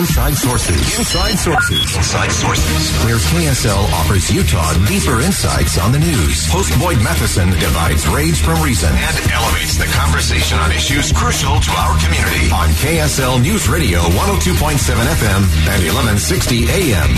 Inside Sources. Inside Sources. Inside Sources. Where KSL offers Utah deeper insights on the news. Host Boyd Matheson divides rage from reason and elevates the conversation on issues crucial to our community. On KSL News Radio 102.7 FM and 1160 AM.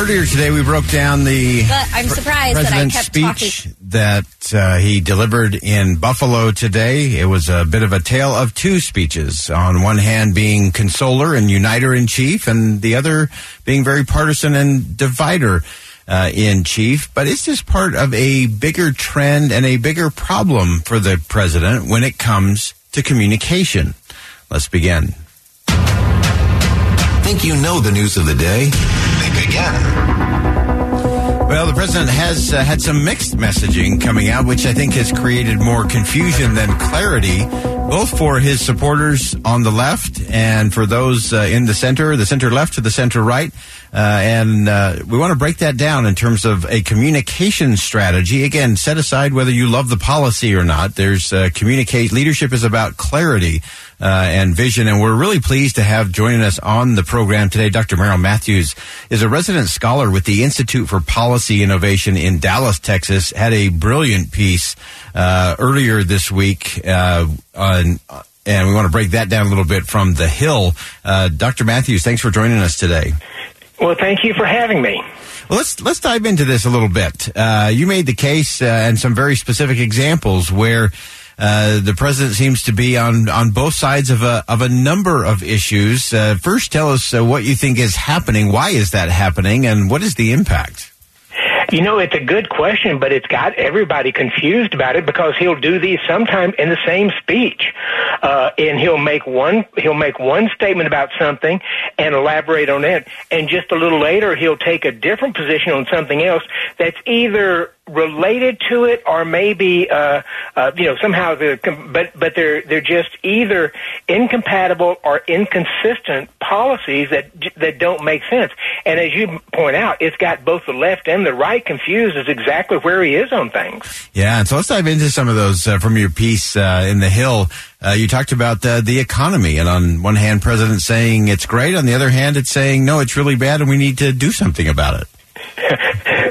Earlier today, we broke down the but I'm surprised president's that I kept speech talking. that uh, he delivered in Buffalo today. It was a bit of a tale of two speeches. On one hand, being consoler and uniter in chief, and the other being very partisan and divider. Uh, in chief, but it's just part of a bigger trend and a bigger problem for the president when it comes to communication. Let's begin. Think you know the news of the day? Think again. Well, the president has uh, had some mixed messaging coming out, which I think has created more confusion than clarity, both for his supporters on the left and for those uh, in the center, the center left to the center right. Uh, and uh, we want to break that down in terms of a communication strategy. Again, set aside whether you love the policy or not. There's uh, communicate. Leadership is about clarity uh, and vision, and we're really pleased to have joining us on the program today. Dr. Merrill Matthews is a resident scholar with the Institute for Policy Innovation in Dallas, Texas. Had a brilliant piece uh, earlier this week uh, and we want to break that down a little bit from the Hill. Uh, Dr. Matthews, thanks for joining us today. Well, thank you for having me. Well, let's let's dive into this a little bit. Uh, you made the case uh, and some very specific examples where uh, the president seems to be on on both sides of a of a number of issues. Uh, first, tell us uh, what you think is happening. Why is that happening, and what is the impact? You know, it's a good question, but it's got everybody confused about it because he'll do these sometime in the same speech, uh, and he'll make one he'll make one statement about something and elaborate on it, and just a little later he'll take a different position on something else that's either related to it or maybe uh, uh, you know somehow the but but they're they're just either incompatible or inconsistent policies that that don't make sense. And as you point out, it's got both the left and the right confused as exactly where he is on things. Yeah, and so let's dive into some of those uh, from your piece uh, in the Hill. Uh, you talked about uh, the economy, and on one hand, president saying it's great. On the other hand, it's saying no, it's really bad, and we need to do something about it.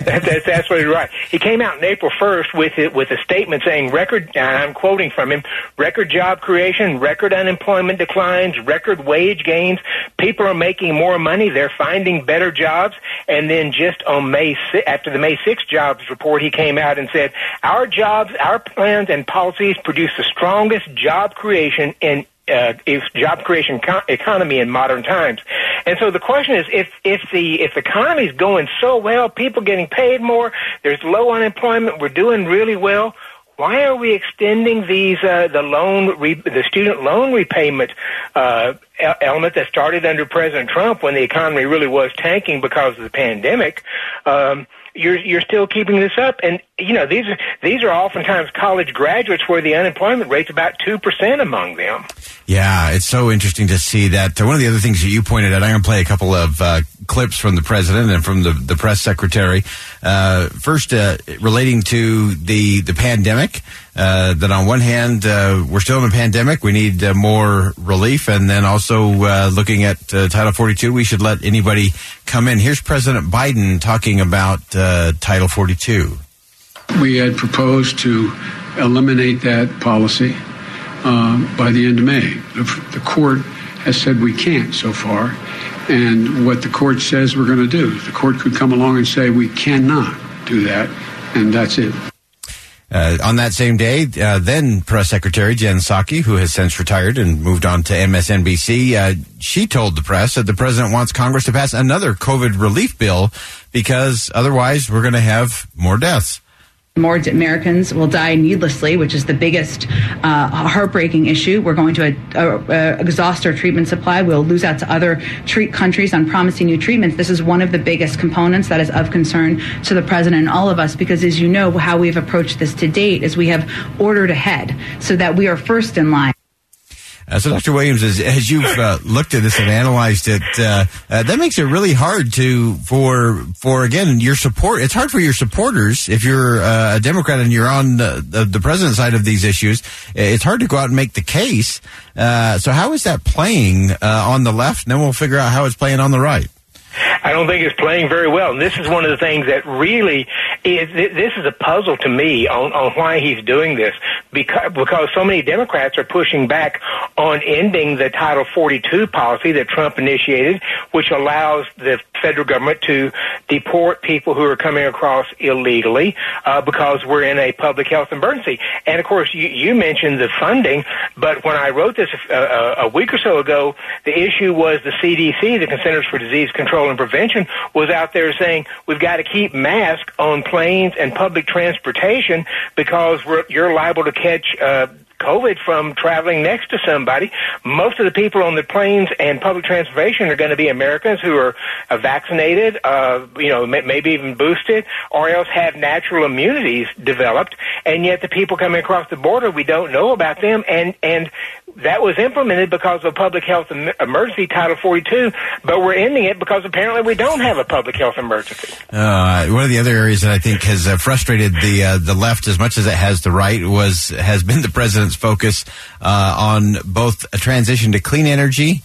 that, that's absolutely right. He came out on April 1st with it, with a statement saying record, I'm quoting from him, record job creation, record unemployment declines, record wage gains. People are making more money. They're finding better jobs. And then just on May, after the May 6th jobs report, he came out and said, our jobs, our plans and policies produce the strongest job creation in uh, job creation co- economy in modern times. And so the question is, if if the if the economy is going so well, people getting paid more, there's low unemployment, we're doing really well. Why are we extending these uh, the loan re- the student loan repayment uh, element that started under President Trump when the economy really was tanking because of the pandemic? Um, you're you're still keeping this up, and you know these are these are oftentimes college graduates where the unemployment rate's about two percent among them. Yeah, it's so interesting to see that. Uh, one of the other things that you pointed out, I'm going to play a couple of uh, clips from the president and from the, the press secretary. Uh, first, uh, relating to the the pandemic. Uh, that on one hand, uh, we're still in a pandemic. We need more relief, and then also looking at Title 42, we should let anybody come in. Here's President Biden talking about Title 42. We had proposed to eliminate that policy uh, by the end of May. The, court has said we can't so far, and what the court says we're going to do. The court could come along and say we cannot do that, and that's it. Uh, on that same day, uh, then Press Secretary Jen Psaki, who has since retired and moved on to MSNBC, uh, she told the press that the president wants Congress to pass another COVID relief bill because otherwise we're going to have more deaths more Americans will die needlessly, which is the biggest uh, heartbreaking issue. We're going to exhaust our treatment supply. We'll lose out to other treat countries on promising new treatments. This is one of the biggest components that is of concern to the president and all of us because, as you know, how we've approached this to date is we have ordered ahead so that we are first in line. Uh, so, Dr. Williams, as, as you've uh, looked at this and analyzed it, uh, uh, that makes it really hard to for for again your support. It's hard for your supporters if you're uh, a Democrat and you're on the, the, the, president's side of these issues. It's hard to go out and make the case. Uh, so, how is that playing on the left? And then we'll figure out how it's playing on the right. I don't think it's playing very well. And this is one of the things that really is, this is a puzzle to me on, on why he's doing this because, because so many Democrats are pushing back on ending the Title 42 policy that Trump initiated, which allows the federal government to deport people who are coming across illegally uh, because we're in a public health emergency. And of course, you, you mentioned the funding, but when I wrote this a, uh, a, a week or so ago, the issue was the CDC, the Centers for Disease Control and Prevention, was out there saying we've got to keep masks on planes and public transportation because we're, you're liable to catch uh, COVID from traveling next to somebody. Most of the people on the planes and public transportation are going to be Americans who are uh, vaccinated, uh, you know, maybe even boosted, or else have natural immunities developed. And yet the people coming across the border, we don't know about them. And, and that was implemented because of public health emergency Title 42, but we're ending it because apparently we don't have a public health emergency. Uh, one of the other areas that I think has uh, frustrated the uh, the left as much as it has the right was has been the focus uh, on both a transition to clean energy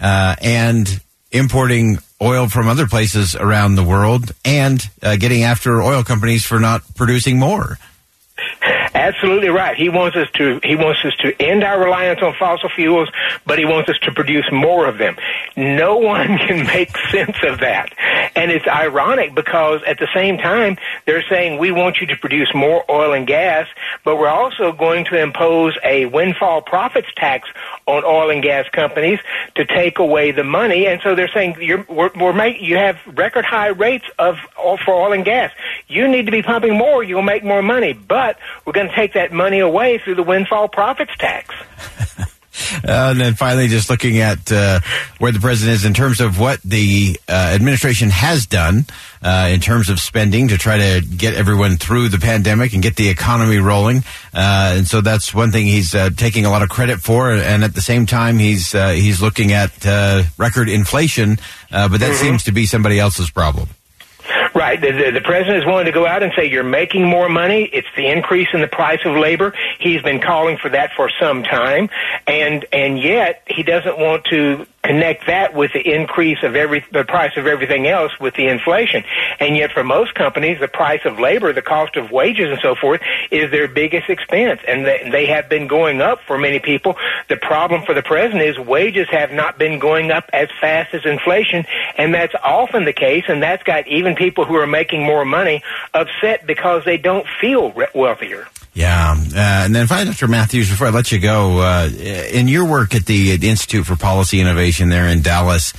uh, and importing oil from other places around the world and uh, getting after oil companies for not producing more. Absolutely right. He wants us to he wants us to end our reliance on fossil fuels, but he wants us to produce more of them. No one can make sense of that. And it's ironic because at the same time they're saying we want you to produce more oil and gas, but we're also going to impose a windfall profits tax on oil and gas companies to take away the money. And so they're saying you're we're, we're make, you have record high rates of for oil and gas. You need to be pumping more, you'll make more money, but we're going to take that money away through the windfall profits tax. Uh, and then finally, just looking at uh, where the president is in terms of what the uh, administration has done uh, in terms of spending to try to get everyone through the pandemic and get the economy rolling. Uh, and so that's one thing he's uh, taking a lot of credit for. And at the same time, he's he's looking at record inflation, but that mm-hmm. seems to be somebody else's problem. Right. The, the, the president is willing to go out and say you're making more money. It's the increase in the price of labor. He's been calling for that for some time, and and yet he doesn't want to connect that with the increase of every the price of everything else with the inflation. And yet for most companies the price of labor, the cost of wages and so forth is their biggest expense and they, they have been going up for many people. The problem for the president is wages have not been going up as fast as inflation and that's often the case and that's got even people who are making more money upset because they don't feel wealthier. Yeah, uh, and then finally, Dr. Matthews, before I let you go, uh, in your work at the, Institute for Policy Innovation there in Dallas,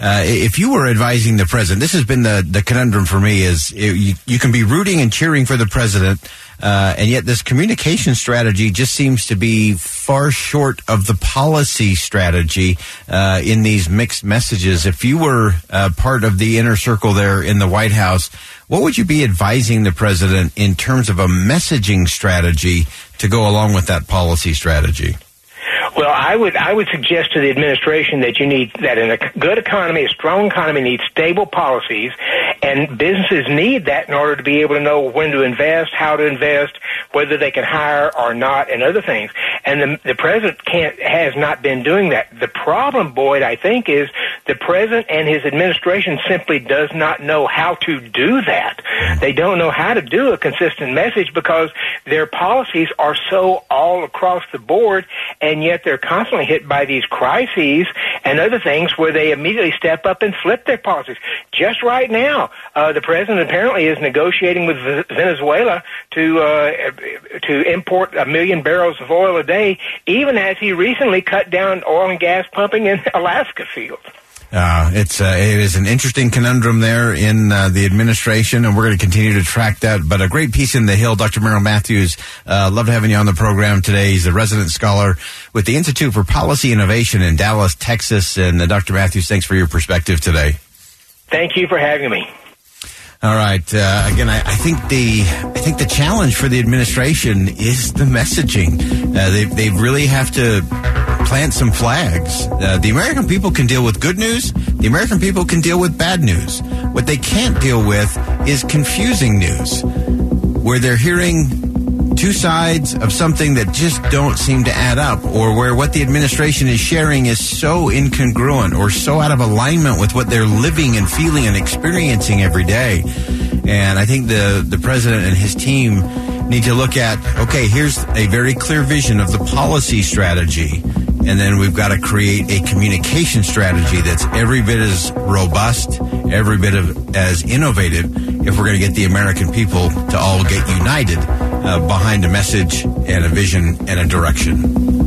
uh, if you were advising the president, this has been the, the conundrum for me: is you, you can be rooting and cheering for the president, uh, and yet this communication strategy just seems to be far short of the policy strategy uh, in these mixed messages. If you were uh, part of the inner circle there in the White House, what would you be advising the president in terms of a messaging strategy to go along with that policy strategy? I would I would suggest to the administration that you need that in a good economy, a strong economy needs stable policies, and businesses need that in order to be able to know when to invest, how to invest, whether they can hire or not, and other things. And the, the president can't has not been doing that. The problem, Boyd, I think, is The president and his administration simply does not know how to do that. They don't know how to do a consistent message because their policies are so all across the board, and yet they're constantly hit by these crises and other things where they immediately step up and flip their policies. Just right now, uh, the president apparently is negotiating with Venezuela to uh, to import a million barrels of oil a day, even as he recently cut down oil and gas pumping in Alaska fields. Uh, it's uh, it is an interesting conundrum there in uh, the administration, and we're going to continue to track that. But a great piece in the Hill, Dr. Merrill Matthews. Uh, love having you on the program today. He's a resident scholar with the Institute for Policy Innovation in Dallas, Texas. And uh, Dr. Matthews, thanks for your perspective today. Thank you for having me. All right. Uh, again, I, I, think the I think the challenge for the administration is the messaging. Uh, they they really have to plant some flags. Uh, the American people can deal with good news. The American people can deal with bad news. What they can't deal with is confusing news, where they're hearing two sides of something that just don't seem to add up, or where what the administration is sharing is so incongruent or so out of alignment with what they're living and feeling and experiencing every day. And I think the, the president and his team need to look at okay, here's a very clear vision of the policy strategy. And then we've got to create a communication strategy that's every bit as robust, every bit of as innovative if we're going to get the American people to all get united uh, behind a message and a vision and a direction.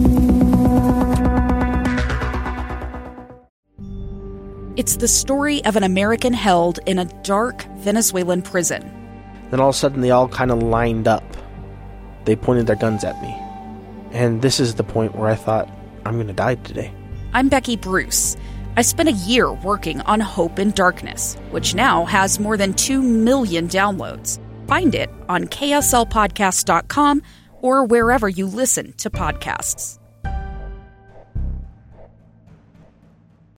It's the story of an American held in a dark Venezuelan prison. Then all of a sudden, they all kind of lined up. They pointed their guns at me. And this is the point where I thought, I'm going to die today. I'm Becky Bruce. I spent a year working on Hope in Darkness, which now has more than 2 million downloads. Find it on kslpodcast.com or wherever you listen to podcasts.